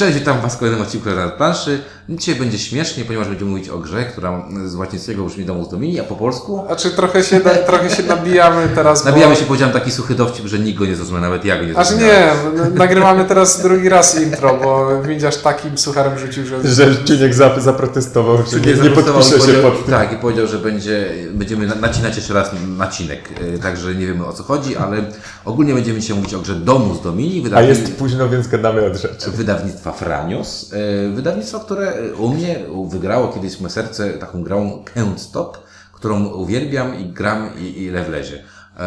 Cześć, witam Was w kolejnym odcinku na planszy. Dzisiaj będzie śmiesznie, ponieważ będziemy mówić o grze, która z łacińskiego brzmi domu z Domini, a po polsku Znaczy trochę się, na, trochę się nabijamy teraz. nabijamy bo... się, powiedziałem taki suchy dowcip, że nikt go nie zrozumie, nawet ja go nie Aż zrozumiałem. nie, n- nagrywamy teraz drugi raz intro, bo Windziarz takim sucharem rzucił, że... Że zap- zaprotestował, że nie, nie podpisze się pod tym. Tak, i powiedział, że będzie, będziemy na- nacinać jeszcze raz nacinek, e, także nie wiemy o co chodzi, ale ogólnie będziemy dzisiaj mówić o grze Domu z Domini, A wydawni- jest późno, więc gadamy od rzeczy. wydawnictwa Franios. E, Wydawnictwo, które u mnie wygrało kiedyś moje serce taką grą Stop, którą uwielbiam i gram i, i lewlezie. E,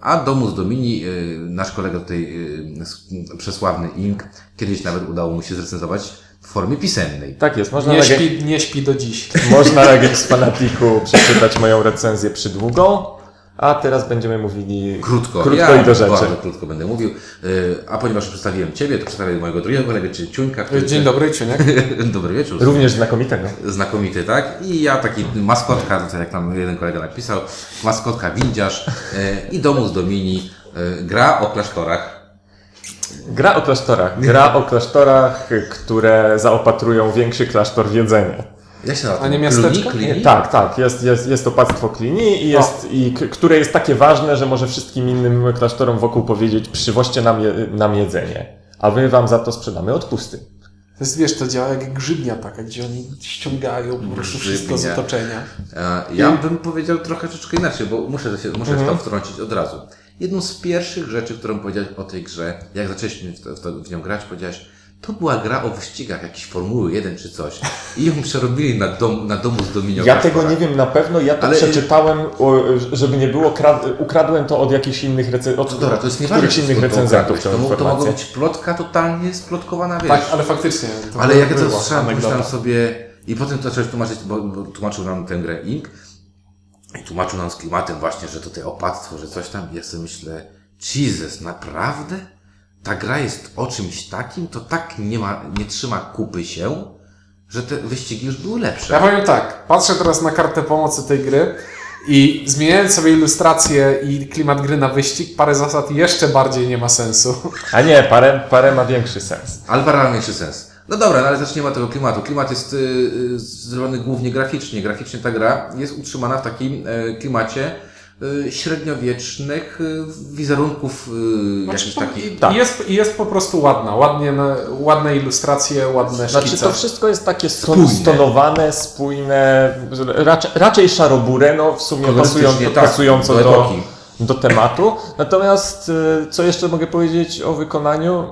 A Domus Domini, e, nasz kolega tutaj przesławny Ink, kiedyś nawet udało mu się zrecenzować w formie pisemnej. Tak jest, można Nie śpi, nie śpi do dziś. można na Games Fanaticu przeczytać moją recenzję przydługą, a teraz będziemy mówili Krótko, krótko ja i do rzeczy. Bardzo krótko będę mówił. E, A ponieważ przedstawiłem Ciebie, to przedstawię mojego drugiego kolegę, czyli Ciuńka. który- Dzień dobry, Ciuniek. Dobry wieczór. Również znakomitego. znakomity, tak? I ja taki maskotka, jak tam jeden kolega napisał, maskotka windziarz e, i domu z Domini, e, gra o klasztorach. Gra o klasztorach. Gra o klasztorach, które zaopatrują większy klasztor w jedzenie. Jak się nazywa? A nie miasteczko? Klini? Klini? Tak, tak. Jest, jest, jest to pactwo Klini, i jest, i, k- które jest takie ważne, że może wszystkim innym klasztorom wokół powiedzieć przywoźcie nam, je, nam jedzenie, a my wam za to sprzedamy odpusty. To jest, wiesz, to działa jak grzybnia taka, gdzie oni ściągają po prostu wszystko z otoczenia. Ja bym powiedział trochę troszeczkę inaczej, bo muszę, się, muszę Mhm. to wtrącić od razu. Jedną z pierwszych rzeczy, którą powiedziałeś o tej grze, jak zaczęliśmy w, to, w, to, w nią grać, powiedziałeś, to była gra o wyścigach, jakiś Formuły 1 czy coś. I ją przerobili na, dom, na domu z Dominią. Ja tego nie wiem na pewno, ja to Ale- przeczytałem, o, żeby nie było, krad, ukradłem to od jakichś innych recenzentów, od Dobra, to jest nieważne. którychś czy innych to recenzentów to, tę mo- to mogła być plotka totalnie splotkowana, wiesz. Tak, ale faktycznie. To Ale jak ja to słyszałem, pomyślałem sobie i potem to zacząłeś tłumaczyć, bo, bo tłumaczył nam tę grę Ink i tłumaczył nam z klimatem właśnie, że tutaj opactwo, że coś tam. I ja sobie myślę, Jesus, naprawdę? Ta gra jest o czymś takim, to tak nie ma, nie trzyma kupy się, że te wyścigi już były Ja lepsze. powiem tak, patrzę teraz na kartę pomocy tej gry i zmieniając sobie ilustrację i klimat gry na wyścig, parę zasad jeszcze bardziej nie ma sensu. A nie, parę, parę ma większy sens. Ale parę ma większy sens. No dobra, no ale zaczniemy od tego klimatu. Klimat jest y, y, zrobiony głównie graficznie. Graficznie ta gra jest utrzymana w takim e, klimacie średniowiecznych y, wizerunków y, jakichś Znaczy, takich... i- tak. i jest, jest po prostu ładna, ładnie, ładne ilustracje, ładne Znaczy szkice. to wszystko jest takie Spójne. sto- stonowane, spójne, raczej, raczej szaroburę, no w sumie tak, pasująco do do, epoki. do tematu. Natomiast y, co jeszcze mogę powiedzieć o wykonaniu?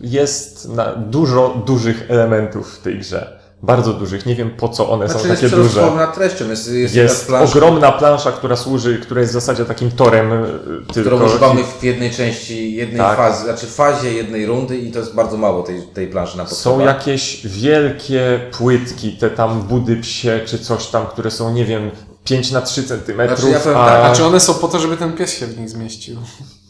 Jest na, dużo dużych elementów w tej grze. Bardzo dużych. Nie wiem po co one Znaczy są jest takie duże. treścią, jest, jest, Jest plansza, ogromna plansza, która służy, która jest w zasadzie takim torem y, którą tylko. używamy w jednej części, jednej Tak. fazy, znaczy fazie jednej rundy i to jest bardzo mało tej, tej planszy na Są podstawę. jakieś wielkie płytki, te tam budy psie czy coś tam, które są, nie wiem, 5 na 3 centymetrów, Znaczy, ja powiem a... tak, A czy one są po to, żeby ten pies się w nich zmieścił?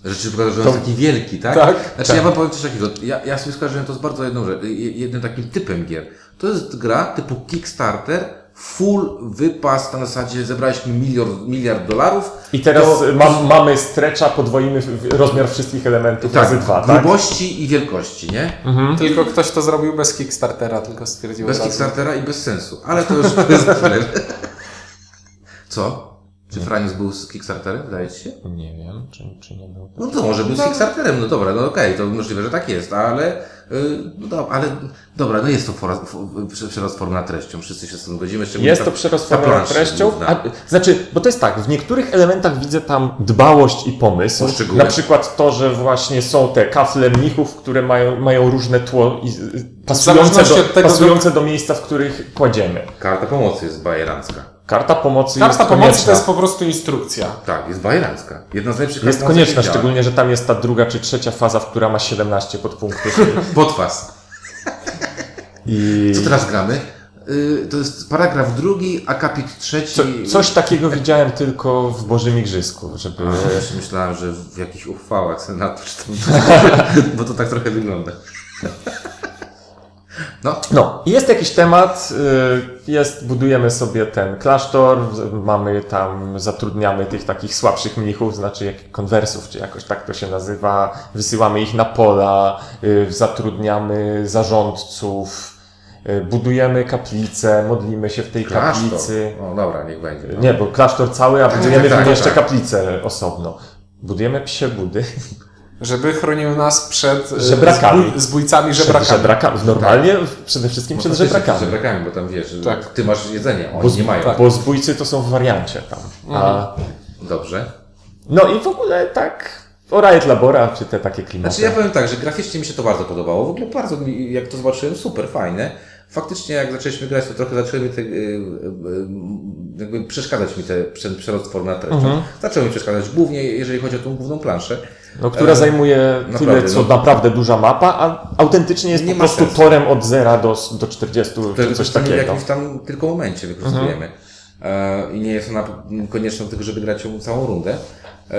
Rzeczy pokazują, że on jest taki wielki, tak? Tak, Znaczy tak. ja wam powiem coś takiego. Ja, ja sobie skojarzyłem to z bardzo jedną rzeczą, jednym takim typem gier. To jest gra typu Kickstarter, full wypas, na zasadzie zebraliśmy miliard, miliard dolarów. I teraz To- mam, mamy strecza, podwoimy rozmiar wszystkich elementów tak, razy dwa, tak? grubości i wielkości, nie? Tylko ktoś to zrobił bez Kickstartera, tylko stwierdził Bez od razu. Kickstartera i bez sensu. Ale to już. Co? Czy Franius był z Kickstarterem, wydaje ci się? Nie wiem, czy, czy nie był. No to może był z Kickstarterem, no dobra, no okej, to możliwe, że tak jest, ale, yy, no dobra, ale dobra, no jest to fora, f, prze- przerost treścią, wszyscy się z tym godzimy. szczególnie Jest ta- to przerost plansza treścią. A, znaczy, bo to jest tak, w niektórych elementach widzę tam dbałość i pomysł. Na przykład to, że właśnie są te kafle mnichów, które mają, mają różne tło i, y, pasujące, zależności do, od tego, pasujące do miejsca, w których kładziemy. Karta pomocy jest bajerancka. Karta pomocy Karta jest pomocy konieczna. to jest po prostu instrukcja. Tak, jest bajerancka. Jedna z najlepszych Jest kart konieczna, szczególnie, że tam jest ta druga czy trzecia faza, w która ma 17 podpunktów. Potwas. I Co teraz gramy? Yy, to jest paragraf drugi, akapit trzeci. co, coś takiego widziałem tylko w Bożym Igrzysko, żeby... A, ja myślałem, że w jakichś uchwałach Senatu, czy tam, bo to tak trochę wygląda. No, No, i jest jakiś temat, y, jest, budujemy sobie ten klasztor, mamy tam, zatrudniamy tych takich słabszych mnichów, znaczy jak konwersów, czy jakoś tak to się nazywa, wysyłamy ich na pola, y, zatrudniamy zarządców, y, budujemy kaplicę, modlimy się w tej klasztor. kaplicy. O, dobra, niech będzie. No. Nie, bo klasztor cały, a budujemy tak, w nim jeszcze tak. kaplicę osobno. Budujemy psie budy. Żeby chroniły nas przed e, Żebrakami. zbój, zbójcami Przed żebrakami. żebrakami. Normalnie przede wszystkim przed żebrakami. przed żebrakami, bo tam wiesz, Tak. ty masz jedzenie, oni Bo, nie mają. tak. bo zbójcy to są w wariancie tam. A, Dobrze. no i w ogóle tak o Riot Labora, czy te takie klimaty. Znaczy ja powiem tak, że graficznie mi się to bardzo podobało. W ogóle bardzo, mi- jak to zobaczyłem, super fajne. Faktycznie jak zaczęliśmy grać, to trochę zaczęły mi te, y, y, jakby przeszkadzać mi te, przerost treścią. Mhm. Zaczęły mi przeszkadzać głównie, jeżeli chodzi o tą główną planszę. no, która E, zajmuje tyle, naprawdę, co no. naprawdę duża mapa, a autentycznie jest po prostu sensu. torem od 0 do, do 40, To czy jest coś w takiego. jakimś tam tylko momencie wykorzystujemy. Mhm. E, I nie jest ona konieczna do tego, żeby grać ją całą rundę. E,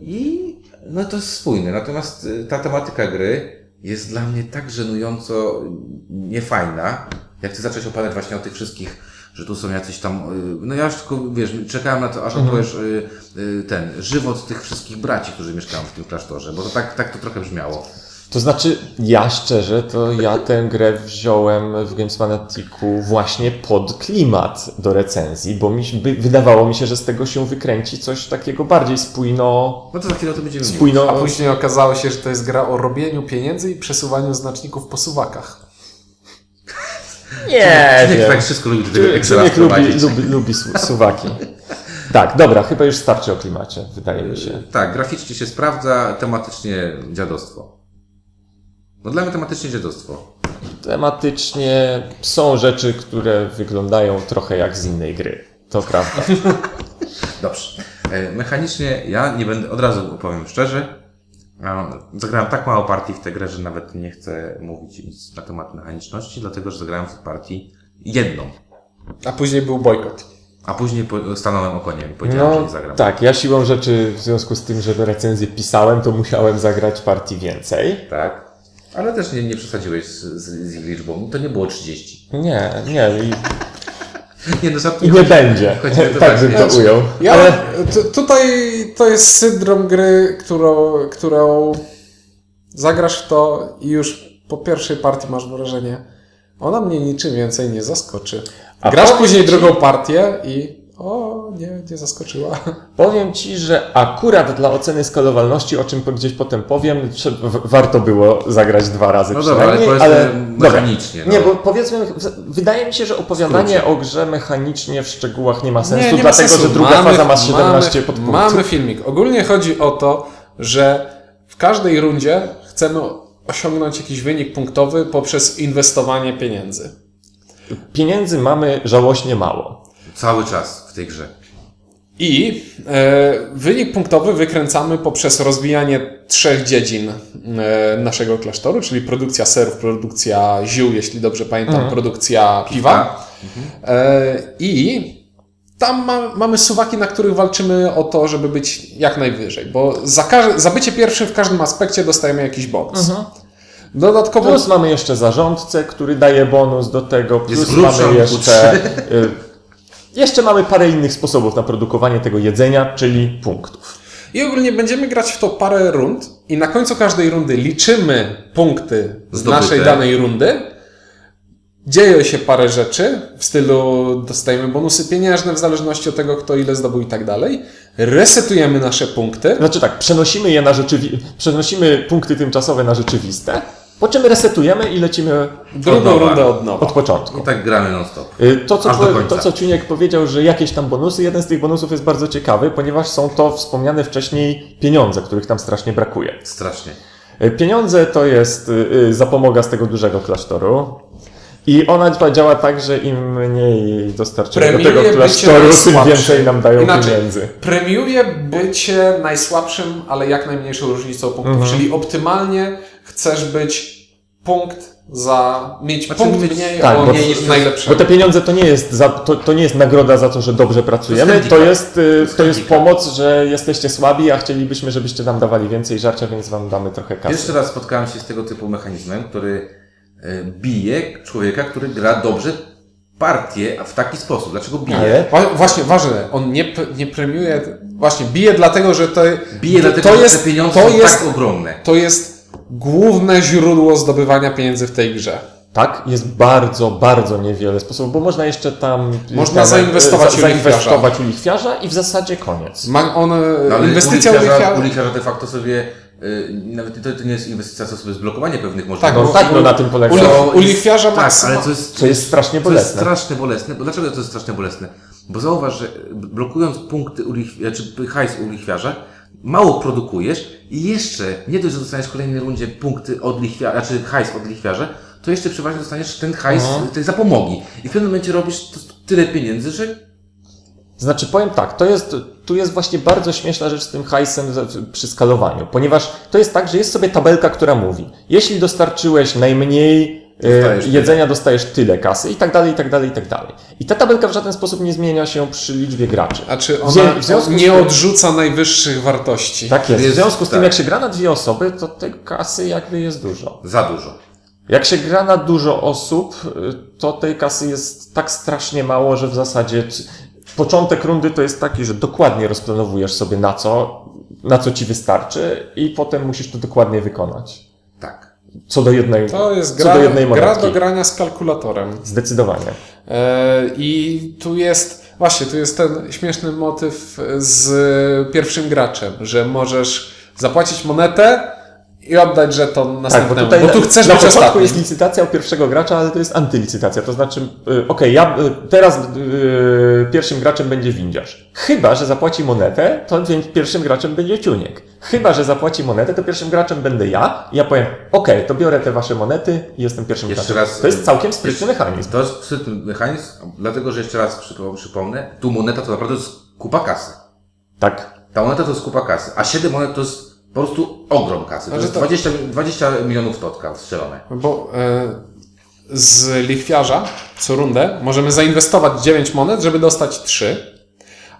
I no to jest spójne. Natomiast ta tematyka gry jest dla mnie tak żenująco niefajna, jak ty zacząłeś opowiadać właśnie o tych wszystkich, że tu są jacyś tam, e, no ja już tylko, wiesz, czekałem na to, aż Mhm. e, e, ten, żywot tych wszystkich braci, którzy mieszkają w tym klasztorze, bo to tak, tak to trochę brzmiało. To znaczy, ja szczerze, to ja tę grę wziąłem w Games Fanaticu właśnie pod klimat do recenzji, bo mi się, by, wydawało mi się, że z tego się wykręci coś takiego bardziej spójno, No to za chwilę o tym będziemy mówić. spójno A później okazało się, że to jest gra o robieniu pieniędzy i przesuwaniu znaczników po suwakach. Nie, Człowiek wiem. tak wszystko lubi do tego Excela Człowiek lubi, lubi, lubi su- suwaki. Tak, dobra, chyba już starczy o klimacie, wydaje mi się. Tak, graficznie się sprawdza, tematycznie dziadostwo. No dla mnie tematycznie dziadostwo. Tematycznie są rzeczy, które wyglądają trochę jak z innej gry. To prawda. Dobrze. E, Mechanicznie ja nie będę, od razu powiem szczerze, zagrałem tak mało partii w tę grę, że nawet nie chcę mówić nic na temat mechaniczności, dlatego że zagrałem w partii jedną. A później był bojkot. A później stanąłem okoniem i powiedziałem, że No nie zagram. tak, ja siłą rzeczy w związku z tym, że recenzję pisałem, to musiałem zagrać partii więcej. Tak. Ale też nie, nie przesadziłeś z, z, z ich liczbą. To nie było 30. Nie, nie, i, Nie, no i nie będzie. chodzi tak bym to ujął. Ja, Ale tutaj to jest syndrom gry, którą, którą zagrasz w to i już po pierwszej partii masz wrażenie, ona mnie niczym więcej nie zaskoczy. A Grasz później ci- drugą partię i o, nie, nie zaskoczyła. powiem Ci, że akurat dla oceny skalowalności, o czym gdzieś potem powiem, warto było zagrać dwa razy No dobra, ale przynajmniej. powiedzmy dobra. mechanicznie, no. Nie, bo powiedzmy, wydaje mi się, że opowiadanie skrócie. o grze mechanicznie w szczegółach nie ma sensu, Nie, nie ma dlatego sensu. że druga Mamy- faza ma 17 mamy, podpunktów. Mamy filmik. Ogólnie chodzi o to, że w każdej rundzie chcemy osiągnąć jakiś wynik punktowy poprzez inwestowanie pieniędzy. Pieniędzy mamy żałośnie mało. Cały czas w tej grze. I e, wynik punktowy wykręcamy poprzez rozwijanie trzech dziedzin e, naszego klasztoru, czyli produkcja serów, produkcja ziół, jeśli dobrze pamiętam, produkcja piwa. E, I tam ma, mamy suwaki, na których walczymy o to, żeby być jak najwyżej, bo za, każ- za bycie pierwszym w każdym aspekcie dostajemy jakiś bonus. Dodatkowo Plus mamy jeszcze zarządcę, który daje bonus do tego, plus mamy jeszcze... jeszcze mamy parę innych sposobów na produkowanie tego jedzenia, czyli punktów. I ogólnie będziemy grać w to parę rund i na końcu każdej rundy liczymy punkty z Zdobyte. naszej danej rundy. Dzieje się parę rzeczy w stylu dostajemy bonusy pieniężne w zależności od tego, kto ile zdobył i tak dalej. Resetujemy nasze punkty. Znaczy tak, przenosimy je na rzeczywi... przenosimy punkty tymczasowe na rzeczywiste, po czym resetujemy i lecimy Drugą rundę od nowa. od początku. I tak gramy non-stop. Y, To co, to, co Ciuniek powiedział, że jakieś tam bonusy, jeden z tych bonusów jest bardzo ciekawy, ponieważ są to wspomniane wcześniej pieniądze, których tam strasznie brakuje. Strasznie. Y, Pieniądze to jest y, zapomoga z tego dużego klasztoru. I ona działa- tak, że im mniej dostarczymy do tego klasztoru, tym więcej nam dają Inaczej, pieniędzy. Premiuje bycie najsłabszym, ale jak najmniejszą różnicą punktów. Mhm. Czyli optymalnie chcesz być punkt za. mieć Znaczy, punkt mniej tak, bo- mniej bo najlepszego. Bo te pieniądze to nie jest, za, to, to nie jest nagroda za to, że dobrze pracujemy, to jest, y, jest to jest pomoc, że jesteście słabi, a chcielibyśmy, żebyście nam dawali więcej żarcia, więc wam damy trochę kasy. Jeszcze raz spotkałem się z tego typu mechanizmem, który bije człowieka, który gra dobrze partię w taki sposób. Dlaczego bije? Właśnie, ważne, on nie, nie premiuje, właśnie bije dlatego, że to, Bije to, dlatego, to że jest, te pieniądze to są jest, tak ogromne. to jest główne źródło zdobywania pieniędzy w tej grze. Tak, jest bardzo, bardzo niewiele sposobów, bo można jeszcze tam... Można tam, zainwestować za, u zainwestować u lichwiarza i w zasadzie koniec. Ma on, No, ale inwestycja u lichwiarza, u lichwiarza de facto sobie, nawet to, to nie jest inwestycja, to sobie zblokowanie pewnych Tak, możliwości. No bo- tak, no na tym polega. u- To lichwiarza Tak, maksyma- ale to jest, Co jest strasznie to jest bolesne. strasznie bolesne. Bo dlaczego to jest strasznie bolesne? Bo zauważ, że blokując punkty u lichwiarza, czy hajs u lichwiarza, mało produkujesz i jeszcze, nie dość, że dostaniesz w kolejnej rundzie punkty od lichwiarza, znaczy hajs od lichwiarza, to jeszcze przeważnie dostaniesz ten hajs Mhm. tej zapomogi. I w pewnym momencie robisz to, tyle pieniędzy, że Znaczy powiem tak, to jest, tu jest właśnie bardzo śmieszna rzecz z tym hajsem przy skalowaniu, ponieważ to jest tak, że jest sobie tabelka, która mówi, jeśli dostarczyłeś najmniej e, Dostajesz tyle. jedzenia, dostajesz tyle kasy i tak dalej, i tak dalej, i tak dalej. I ta tabelka w żaden sposób nie zmienia się przy liczbie graczy. A czy ona w nie tym- odrzuca najwyższych wartości? Tak jest. W związku z tym, tak. jak się gra na dwie osoby, to tej kasy jakby jest dużo. za dużo. Jak się gra na dużo osób, y, to tej kasy jest tak strasznie mało, że w zasadzie początek rundy to jest taki, że dokładnie rozplanowujesz sobie na co, na co ci wystarczy i potem musisz to dokładnie wykonać. Tak. Co do jednej, To jest co gra, do jednej gra do grania z kalkulatorem. Zdecydowanie. E, I tu jest, właśnie, tu jest ten śmieszny motyw z pierwszym graczem, że możesz zapłacić monetę i oddać żeton Tak, bo następnemu, tutaj bo tu na, chcesz na być początku ostatni. jest licytacja u pierwszego gracza, ale to jest antylicytacja. To znaczy, y, okej, ja y, teraz y, pierwszym graczem będzie windziarz. Chyba, że zapłaci monetę, to pierwszym graczem będzie ciuniek. Chyba, że zapłaci monetę, to pierwszym graczem będę ja i ja powiem, okej, to biorę te wasze monety i jestem pierwszym Jeszcze graczem. raz, to jest y, całkiem sprytny mechanizm. To jest sprytny mechanizm, dlatego że jeszcze raz przypo- przypomnę, tu moneta to naprawdę jest kupa kasy. Tak. Ta moneta to jest kupa kasy, a 7 monet to jest po prostu ogrom kasy. To Ale jest to- 20, 20 milionów totka strzelone. Bo e, z lichwiarza co rundę możemy zainwestować 9 monet, żeby dostać 3,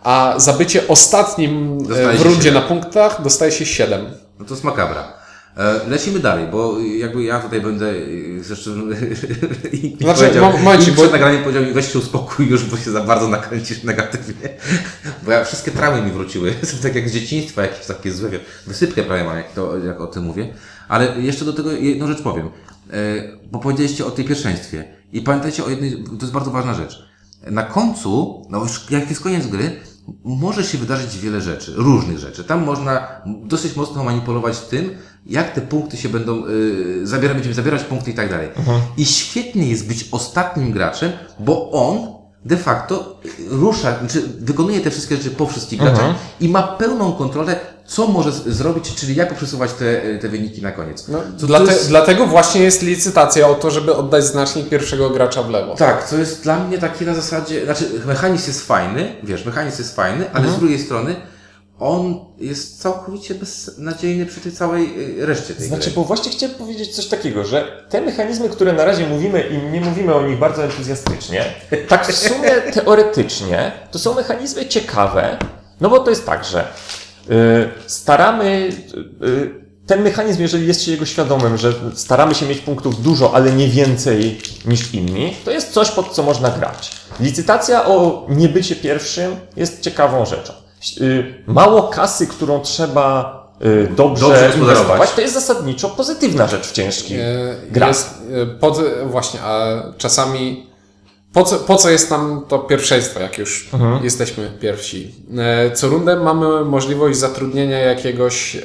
a za bycie ostatnim e, Dostaje w się rundzie siedem. na punktach dostaje się 7. No to jest makabra. E, Lecimy dalej, bo jakby ja tutaj będę e, zresztą i Znaczy, powiedział, mo- momencik, i przed bo- nagraniem powiedział mi weź się uspokój już, bo się za bardzo nakręcisz negatywnie. Bo ja wszystkie traumy mi wróciły. Jestem tak jak z dzieciństwa, jakieś takie złe, wysypkę prawie mam, jak, to, jak o tym mówię. Ale jeszcze do tego jedną rzecz powiem. E, Bo powiedzieliście o tej pierwszeństwie. I pamiętajcie o jednej, to jest bardzo ważna rzecz. Na końcu, no już jak jest koniec gry, może się wydarzyć wiele rzeczy, różnych rzeczy. Tam można dosyć mocno manipulować tym, jak te punkty się będą, yy, zabiera, będziemy zabierać punkty i tak dalej. I świetnie jest być ostatnim graczem, bo on de facto rusza, znaczy wykonuje te wszystkie rzeczy po wszystkich graczach i ma pełną kontrolę, co może zrobić, czyli jak poprzesuwać te, te wyniki na koniec. No, Co dlate, jest- Dlatego właśnie jest licytacja o to, żeby oddać znacznik pierwszego gracza w lewo. Tak, to jest dla mnie taki na zasadzie, znaczy mechanizm jest fajny, wiesz, mechanizm jest fajny, ale z drugiej strony on jest całkowicie beznadziejny przy tej całej y, reszcie tej Znaczy, gry. bo właśnie chciałem powiedzieć coś takiego, że te mechanizmy, które na razie mówimy i nie mówimy o nich bardzo entuzjastycznie, tak w sumie teoretycznie to są mechanizmy ciekawe, no bo to jest tak, że y, staramy y, ten mechanizm, jeżeli jest się jego świadomym, że staramy się mieć punktów dużo, ale nie więcej niż inni, to jest coś, pod co można grać. Licytacja o niebycie pierwszym jest ciekawą rzeczą. Y, Mało kasy, którą trzeba y, dobrze, Dobrze inwestować, to jest zasadniczo pozytywna rzecz w ciężkich E, grach. Jest, e, pod, właśnie, a czasami po co, po co jest nam to pierwszeństwo, jak już Mhm. jesteśmy pierwsi? E, Co rundę mamy możliwość zatrudnienia jakiegoś e,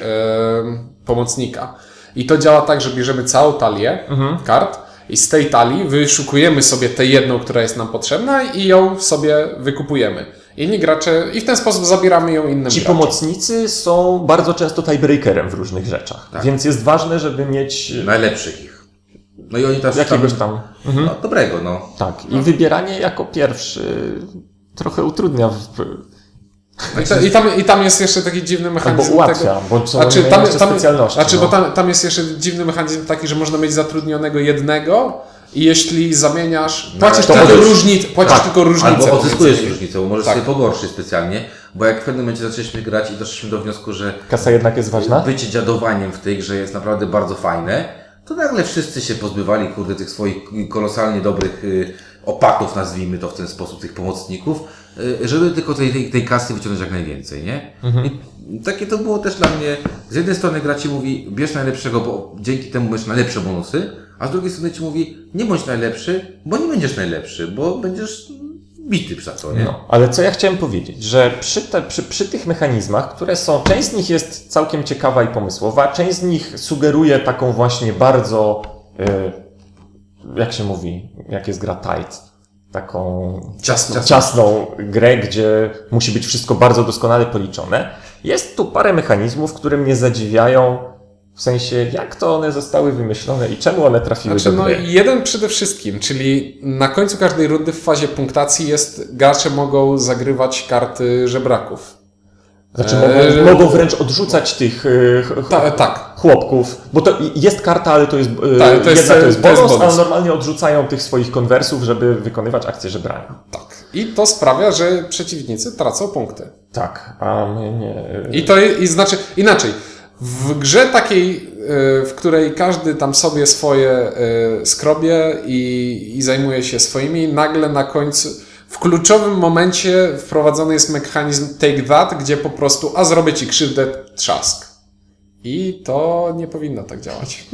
pomocnika. I to działa tak, że bierzemy całą talię Mhm. kart i z tej talii wyszukujemy sobie tę jedną, która jest nam potrzebna i ją sobie wykupujemy. Inni gracze, i w ten sposób zabieramy ją innym Ci graczom. pomocnicy są bardzo często tiebreakerem w różnych rzeczach, Tak. więc jest ważne, żeby mieć Najlepszych ich. No i oni też jakiegoś tam. No, dobrego, no. Tak, i wybieranie jako pierwszy trochę utrudnia, w, I, ta, i, tam, I tam jest jeszcze taki dziwny albo mechanizm ułatwia, tego, bo Znaczy, tam, tam, znaczy no. bo tam, tam jest jeszcze dziwny mechanizm taki, że można mieć zatrudnionego jednego i jeśli zamieniasz, płacisz to tylko różnicę, płacisz tak, tylko różnicę. Albo odzyskujesz różnicę, bo możesz Tak. sobie pogorszyć specjalnie, bo jak w pewnym momencie zaczęliśmy grać i doszliśmy do wniosku, że Kasa jednak jest ważna? bycie dziadowaniem w tej grze jest naprawdę bardzo fajne, to nagle wszyscy się pozbywali, kurde, tych swoich kolosalnie dobrych y, opatów, nazwijmy to w ten sposób, tych pomocników, y, żeby tylko tej, tej, tej kasy wyciągnąć jak najwięcej, nie? I takie to było też dla mnie, z jednej strony gra ci mówi, bierz najlepszego, bo dzięki temu będziesz najlepsze bonusy, a z drugiej strony ci mówi, nie bądź najlepszy, bo nie będziesz najlepszy, bo będziesz bity za to, nie? No, ale co ja chciałem powiedzieć, że przy, te, przy, przy tych mechanizmach, które są, część z nich jest całkiem ciekawa i pomysłowa, część z nich sugeruje taką właśnie bardzo, y, jak się mówi, jak jest gra tight, taką Ciasno. ciasną grę, gdzie musi być wszystko bardzo doskonale policzone. Jest tu parę mechanizmów, które mnie zadziwiają, w sensie jak to one zostały wymyślone i czemu one trafiły Znaczy, do no gry. jeden przede wszystkim, czyli na końcu każdej rundy w fazie punktacji jest, gracze mogą zagrywać karty żebraków. Znaczy Eee, mogą, mogą wręcz odrzucać tych ch- ch- Ta, tak, chłopków, bo to jest karta, ale to jest, y, Tak, to jest- jedna to jest to jest bonus, bonus. a normalnie odrzucają tych swoich konwersów, żeby wykonywać akcję żebrania. tak. I to sprawia, że przeciwnicy tracą punkty. Tak, a my nie. I to i znaczy inaczej. W grze takiej, y, w której każdy tam sobie swoje y, skrobie i, i zajmuje się swoimi, nagle na końcu, w kluczowym momencie wprowadzony jest mechanizm take that, gdzie po prostu, a zrobię ci krzywdę, trzask. I to nie powinno tak działać.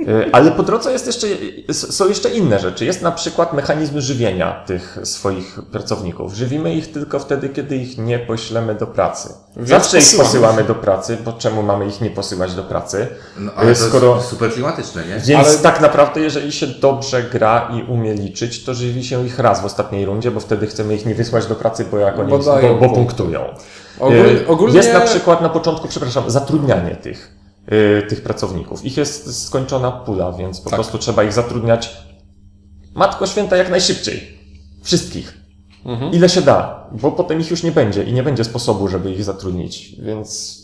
Y, Ale po drodze jest jeszcze, są jeszcze inne rzeczy. Jest na przykład mechanizm żywienia tych swoich pracowników. Żywimy ich tylko wtedy, kiedy ich nie poślemy do pracy. Więc Zawsze ich posyłamy. posyłamy do pracy, bo czemu mamy ich nie posyłać do pracy? No, ale to skoro- jest super klimatyczne, nie? Więc Ale- tak naprawdę, jeżeli się dobrze gra i umie liczyć, to żywi się ich raz w ostatniej rundzie, bo wtedy chcemy ich nie wysłać do pracy, bo jak oni Bo bo, bo, punktują. Y, ogólnie Jest na przykład na początku, przepraszam, zatrudnianie tych, y, tych pracowników. Ich jest skończona pula, więc po Tak. prostu trzeba ich zatrudniać Matko Święta jak najszybciej. Wszystkich. Mhm. Ile się da, bo potem ich już nie będzie i nie będzie sposobu, żeby ich zatrudnić, więc...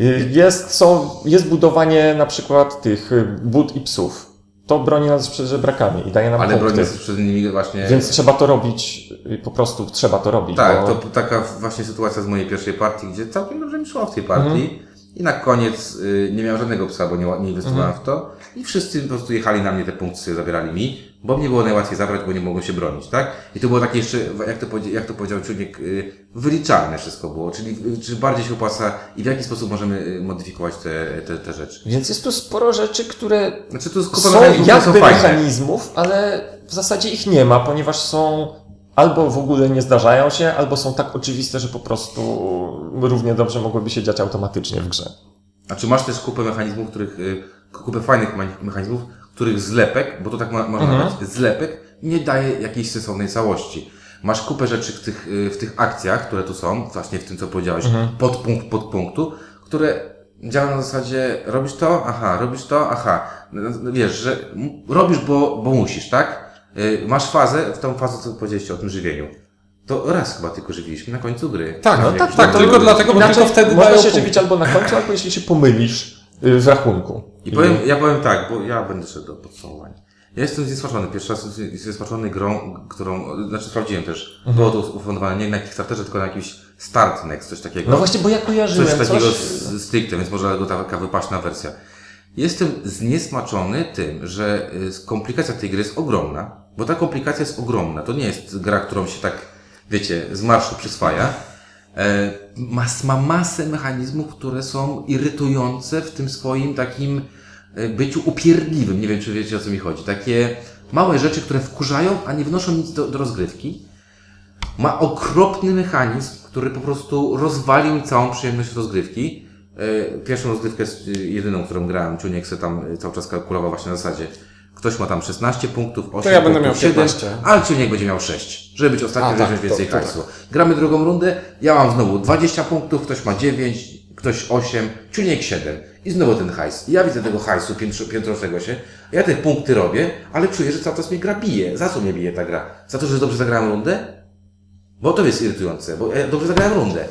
Y, Jest, są, jest budowanie na przykład tych bud i psów. To broni nas przed żebrakami i daje nam Ale punkty. broń jest przed nimi właśnie... Więc trzeba to robić, po prostu trzeba to robić. Tak, bo... to taka właśnie sytuacja z mojej pierwszej partii, gdzie całkiem dobrze mi szło w tej partii. I na koniec y, nie miałem żadnego psa, bo nie, nie inwestowałem w to. I wszyscy po prostu jechali na mnie, te punkty sobie zabierali mi, bo mnie było najłatwiej zabrać, bo nie mogłem się bronić, tak? I to było takie jeszcze, jak to, jak to powiedział człowiek, y, wyliczalne wszystko było. Czyli y, czy bardziej się opłaca i w jaki sposób możemy y, modyfikować te, te, te rzeczy. Więc jest tu sporo rzeczy, które Znaczy kupa są mechanizmów, są jakby fajne. mechanizmów, ale w zasadzie ich nie ma, ponieważ są albo w ogóle nie zdarzają się, albo są tak oczywiste, że po prostu równie dobrze mogłyby się dziać automatycznie w grze. A czy masz też kupę mechanizmów, których, kupę fajnych me- mechanizmów, których zlepek, bo to tak ma, można Mhm. nazwać, zlepek nie daje jakiejś sensownej całości. Masz kupę rzeczy w tych, y, w tych akcjach, które tu są, właśnie w tym, co powiedziałeś, Mhm. podpunkt podpunktu, które działają na zasadzie, robisz to, aha, robisz to, aha. No, no, Wiesz, że robisz, bo, bo musisz, tak? Y, Masz fazę, w tą fazę, co powiedzieliście o tym żywieniu. To raz chyba tylko żywiliśmy na końcu gry. Tak, no tak, tak, tylko dlatego, bo Inaczej tylko wtedy dają się żywić albo na końcu, albo jeśli się pomylisz w rachunku. I powiem, ja powiem tak, bo ja będę szedł do podsumowania. Ja jestem zniesmaczony. Pierwszy raz jestem zniesmaczony grą, którą, znaczy sprawdziłem też. Mhm. Było to ufundowane nie na Kickstarterze, tylko na jakimś Start Next, coś takiego. No właśnie, bo ja coś kojarzyłem takiego coś... z stricte, więc może go taka wypaśna wersja. Jestem zniesmaczony tym, że y, komplikacja tej gry jest ogromna, bo ta komplikacja jest ogromna. To nie jest gra, którą się tak, wiecie, z marszu przyswaja. E, mas, ma masę mechanizmów, które są irytujące w tym swoim takim e, byciu upierdliwym. Nie wiem, czy wiecie o co mi chodzi. Takie małe rzeczy, które wkurzają, a nie wnoszą nic do, do rozgrywki. Ma okropny mechanizm, który po prostu rozwalił mi całą przyjemność rozgrywki. E, Pierwszą rozgrywkę, jedyną, którą grałem, Czuniek se tam cały czas kalkulował właśnie na zasadzie. Ktoś ma tam 16 punktów, 8 ja będę punktów, miał 7, 15. ale Czuniek będzie miał 6, żeby być ostatni, A, żeby tak, więcej to- to hajsu. Gramy drugą rundę, ja mam znowu 20 punktów, ktoś ma 9, ktoś 8, Czuniek 7 i znowu ten hajs. I ja widzę tego hajsu piętrzącego się, ja te punkty robię, ale czuję, że cały czas mnie gra bije. Za co mnie bije ta gra? Za to, że dobrze zagrałem rundę? Bo to jest irytujące, bo ja dobrze zagrałem rundę.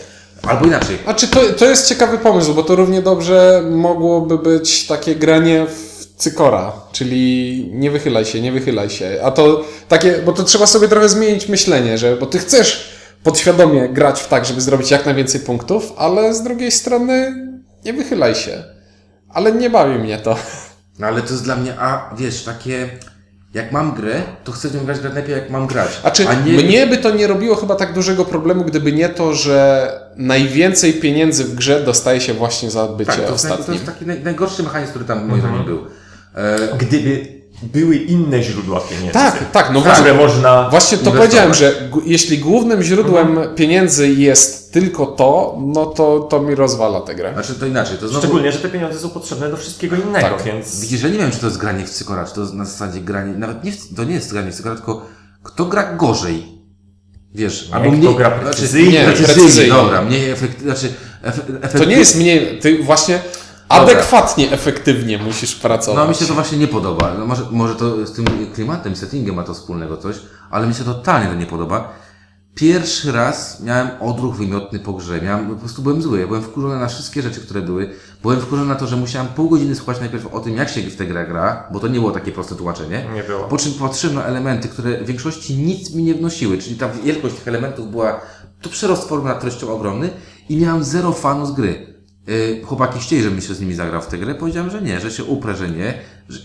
Albo inaczej. A czy to, to jest ciekawy pomysł, bo to równie dobrze mogłoby być takie granie w cykora, czyli nie wychylaj się, nie wychylaj się. A to takie, bo to trzeba sobie trochę zmienić myślenie, że bo ty chcesz podświadomie grać w tak, żeby zrobić jak najwięcej punktów, ale z drugiej strony nie wychylaj się. Ale nie bawi mnie to. No ale to jest dla mnie, a wiesz, takie, jak mam grę, to chcę w nią grać najpierw jak mam grać. A czy mnie by to nie robiło chyba tak dużego problemu, gdyby nie to, że najwięcej pieniędzy w grze dostaje się właśnie za bycie tak, to, jest, naj- to ostatnim. jest taki naj, najgorszy mechanizm, który tam moim zdaniem był. E, Gdyby były inne źródła pieniędzy, Tak, tak, no które właśnie. można... Właśnie to inwestować. powiedziałem, że g- jeśli głównym źródłem pieniędzy jest tylko to, no to, to mi rozwala tę grę. znaczy to inaczej, to znowu... Szczególnie, że te pieniądze są potrzebne do wszystkiego innego, Tak. więc... Widzisz, ja nie wiem, czy to jest granie w cykora, czy to jest na zasadzie granie, nawet nie, w- to nie jest granie w cykora, tylko kto gra gorzej. Wiesz, albo kto mniej... gra znaczy, precyzyjnie. Nie, precyzyjnie, precyzyjnie. dobra, mniej efektywnie, znaczy To nie jest mniej, ty właśnie adekwatnie, efektywnie musisz pracować. No mi się to właśnie nie podoba. No, może, może to z tym klimatem, settingiem ma to wspólnego coś, ale mi się totalnie to nie podoba. Pierwszy raz miałem odruch wymiotny po grze. Miałem, po prostu byłem zły. Ja byłem wkurzony na wszystkie rzeczy, które były. Byłem wkurzony na to, że musiałem pół godziny słuchać najpierw o tym, jak się w tę grę gra, bo to nie było takie proste tłumaczenie. Nie było. Po czym patrzyłem na elementy, które w większości nic mi nie wnosiły, czyli ta wielkość tych elementów była, to przyrost formy nad treścią ogromny i miałem zero fanu z gry. Yy, chłopaki chcieli, żebym się z nimi zagrał w tę grę, powiedziałem, że nie, że się uprę, że nie.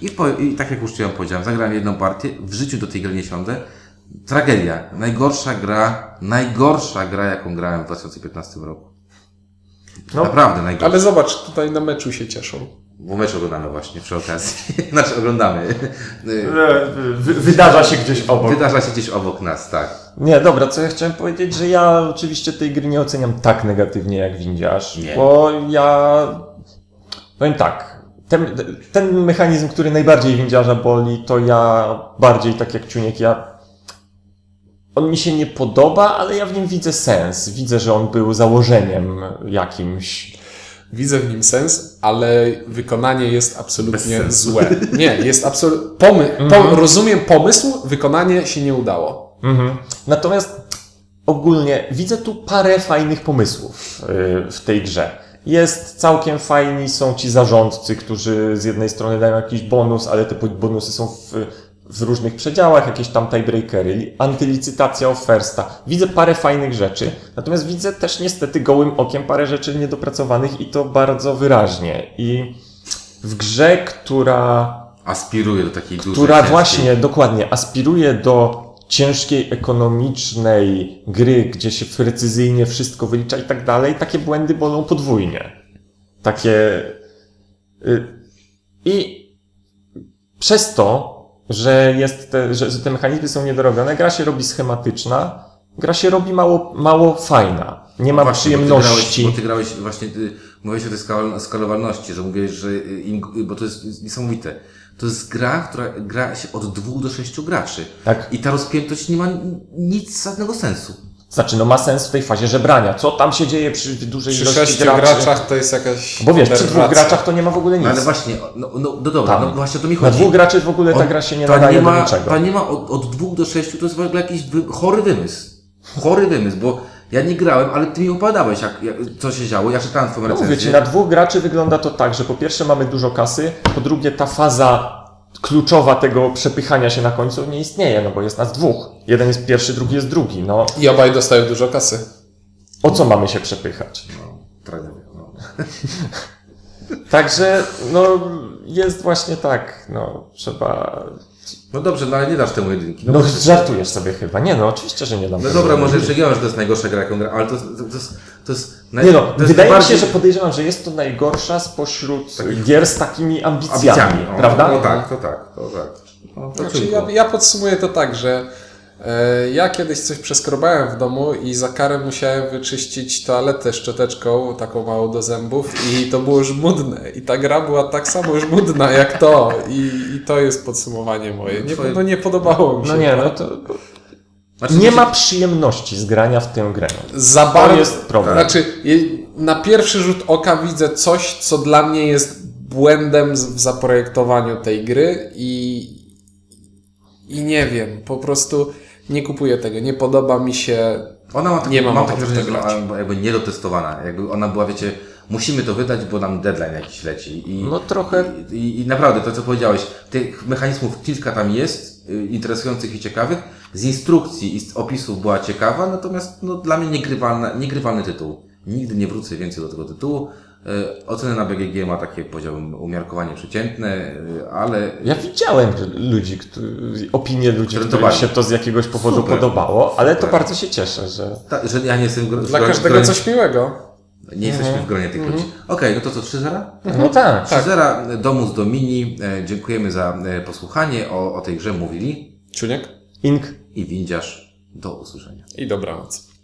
I, po, I tak jak uczciłem powiedziałem, zagrałem jedną partię, w życiu do tej gry nie siądę. Tragedia. Najgorsza gra, najgorsza gra, jaką grałem w 2015 roku. No. Naprawdę najgorsza. Ale zobacz, tutaj na meczu się cieszą. Bo mecz oglądamy właśnie przy okazji. znaczy oglądamy. Wy- Wydarza się gdzieś obok. Wydarza się gdzieś obok nas, tak. Nie, dobra, co ja chciałem powiedzieć, że ja oczywiście tej gry nie oceniam tak negatywnie jak windziarz, Nie. bo ja powiem tak, ten, ten mechanizm, który najbardziej windziarza boli, to ja bardziej tak jak Ciuniek, ja on mi się nie podoba, ale ja w nim widzę sens. Widzę, że on był założeniem jakimś. Widzę w nim sens, ale wykonanie jest absolutnie złe. Nie, jest absolutnie. Pomy... Po... Rozumiem pomysł, wykonanie się nie udało. Mhm. Natomiast ogólnie widzę tu parę fajnych pomysłów yy, w tej grze. Jest całkiem fajni, są ci zarządcy, którzy z jednej strony dają jakiś bonus, ale te bonusy są w, w różnych przedziałach, jakieś tam tiebreakery, antylicytacja ofersta. Widzę parę fajnych rzeczy, natomiast widzę też niestety gołym okiem parę rzeczy niedopracowanych i to bardzo wyraźnie. I w grze, która Aspiruje do takiej dużej która ciężkiej- właśnie dokładnie aspiruje do ciężkiej ekonomicznej gry, gdzie się precyzyjnie wszystko wylicza i tak dalej, takie błędy bolą podwójnie. Takie. y, I przez to, że, jest te, że, że te mechanizmy są niedorobione, gra się robi schematyczna, gra się robi mało, mało fajna. Nie ma Właśnie, przyjemności. Bo ty, grałeś, bo ty grałeś właśnie, ty mówiłeś o tej skal- skalowalności, że mówiłeś, że im, bo to jest niesamowite. To jest gra, która gra się od dwóch do sześciu graczy. Tak. I ta rozpiętość nie ma nic żadnego sensu. Znaczy, no ma sens w tej fazie żebrania. Co tam się dzieje przy dużej Przy ilości sześciu graczy? graczach to jest jakaś. Bo wiesz, przy dwóch graczach to nie ma w ogóle nic. No ale właśnie, no, no, no dobra, Tam. no właśnie o to mi Na chodzi. dwóch graczy w ogóle ta On- gra się nie nadaje ma, do niczego. Ta nie ma od, od dwóch do sześciu, to jest w ogóle jakiś wy, chory wymysł. Chory wymysł, bo ja nie grałem, ale ty mi opowiadałeś, jak, jak, co się działo. Ja czytałem twoją No recenzję. ci, na dwóch graczy wygląda to tak, że po pierwsze mamy dużo kasy, po drugie ta faza kluczowa tego przepychania się na końcu nie istnieje, no bo jest nas dwóch. Jeden jest pierwszy, drugi jest drugi. No I obaj dostają dużo kasy. o co mamy się przepychać? No, tragedia, no. Także no jest właśnie tak, no trzeba... no dobrze, no ale nie dasz temu jedynki. No bo- żartujesz sobie chyba. Nie no, oczywiście, że nie dam No dobra, może jeszcze że to jest najgorsza gra, jaką gra, ale to, to, to jest... To jest Nie no, to jest wydaje mi się, że podejrzewam, że jest to najgorsza spośród Takich- gier z takimi ambicjami, ambicjami, o, prawda? No tak, to tak, to tak. No, to Znaczy, ja, ja podsumuję to tak, że e, ja kiedyś coś przeskrobałem w domu i za karę musiałem wyczyścić toaletę szczoteczką, taką małą do zębów i to było żmudne. I ta gra była tak samo żmudna jak to. I, i to jest podsumowanie moje. Nie, no nie podobało mi się No nie, no to Znaczy, nie to ma przyjemności z grania w tę grę. Za To bardzo... jest problem. Znaczy, na pierwszy rzut oka widzę coś, co dla mnie jest błędem w zaprojektowaniu tej gry i, i nie wiem, po prostu nie kupuję tego, nie podoba mi się. Ona ma takie, Nie mam takie to wrażenie, że ona była jakby niedotestowana. Jakby ona była, wiecie, musimy to wydać, bo nam deadline jakiś leci. I, No trochę- I, i, I naprawdę, to co powiedziałeś, tych mechanizmów kilka tam jest, y, interesujących i ciekawych. Z instrukcji i z opisów była ciekawa, natomiast no, dla mnie niegrywalna, niegrywalny tytuł. Nigdy nie wrócę więcej do tego tytułu. E, Oceny na BGG ma takie, powiedziałbym, umiarkowanie przeciętne, e, ale Ja widziałem ludzi, którzy, opinie ludzi, Którym to się to z jakiegoś powodu Super. podobało, ale to bardzo się cieszę, że ta, że ja nie jestem gro- Dla każdego gronie- coś miłego. Nie jesteśmy w gronie tych ludzi. Okej, no to co, 3-0? no tak. 3-0 Domus Domini. E, Dziękujemy za posłuchanie. O, o tej grze mówili Czuniek Ink i windziarz. Do usłyszenia. i dobranoc.